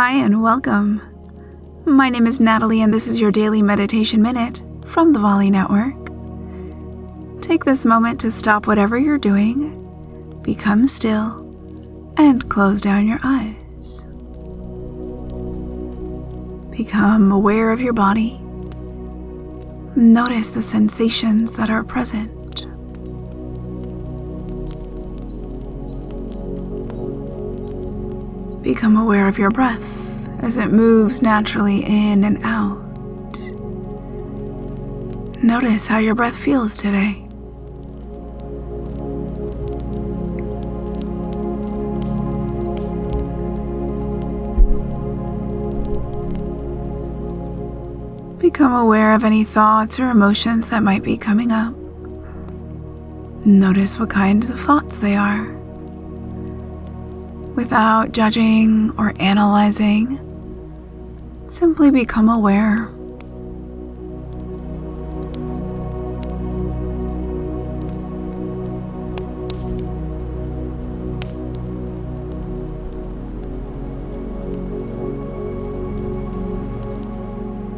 Hi, and welcome. My name is Natalie, and this is your daily meditation minute from the Volley Network. Take this moment to stop whatever you're doing, become still, and close down your eyes. Become aware of your body. Notice the sensations that are present. Become aware of your breath as it moves naturally in and out. Notice how your breath feels today. Become aware of any thoughts or emotions that might be coming up. Notice what kinds of thoughts they are without judging or analyzing. Simply become aware.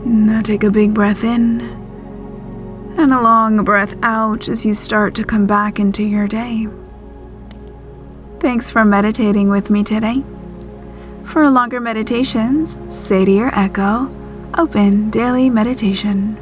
Now take a big breath in and a long breath out as you start to come back into your day. Thanks for meditating with me today. For longer meditations, say to your echo, Open Daily Meditation.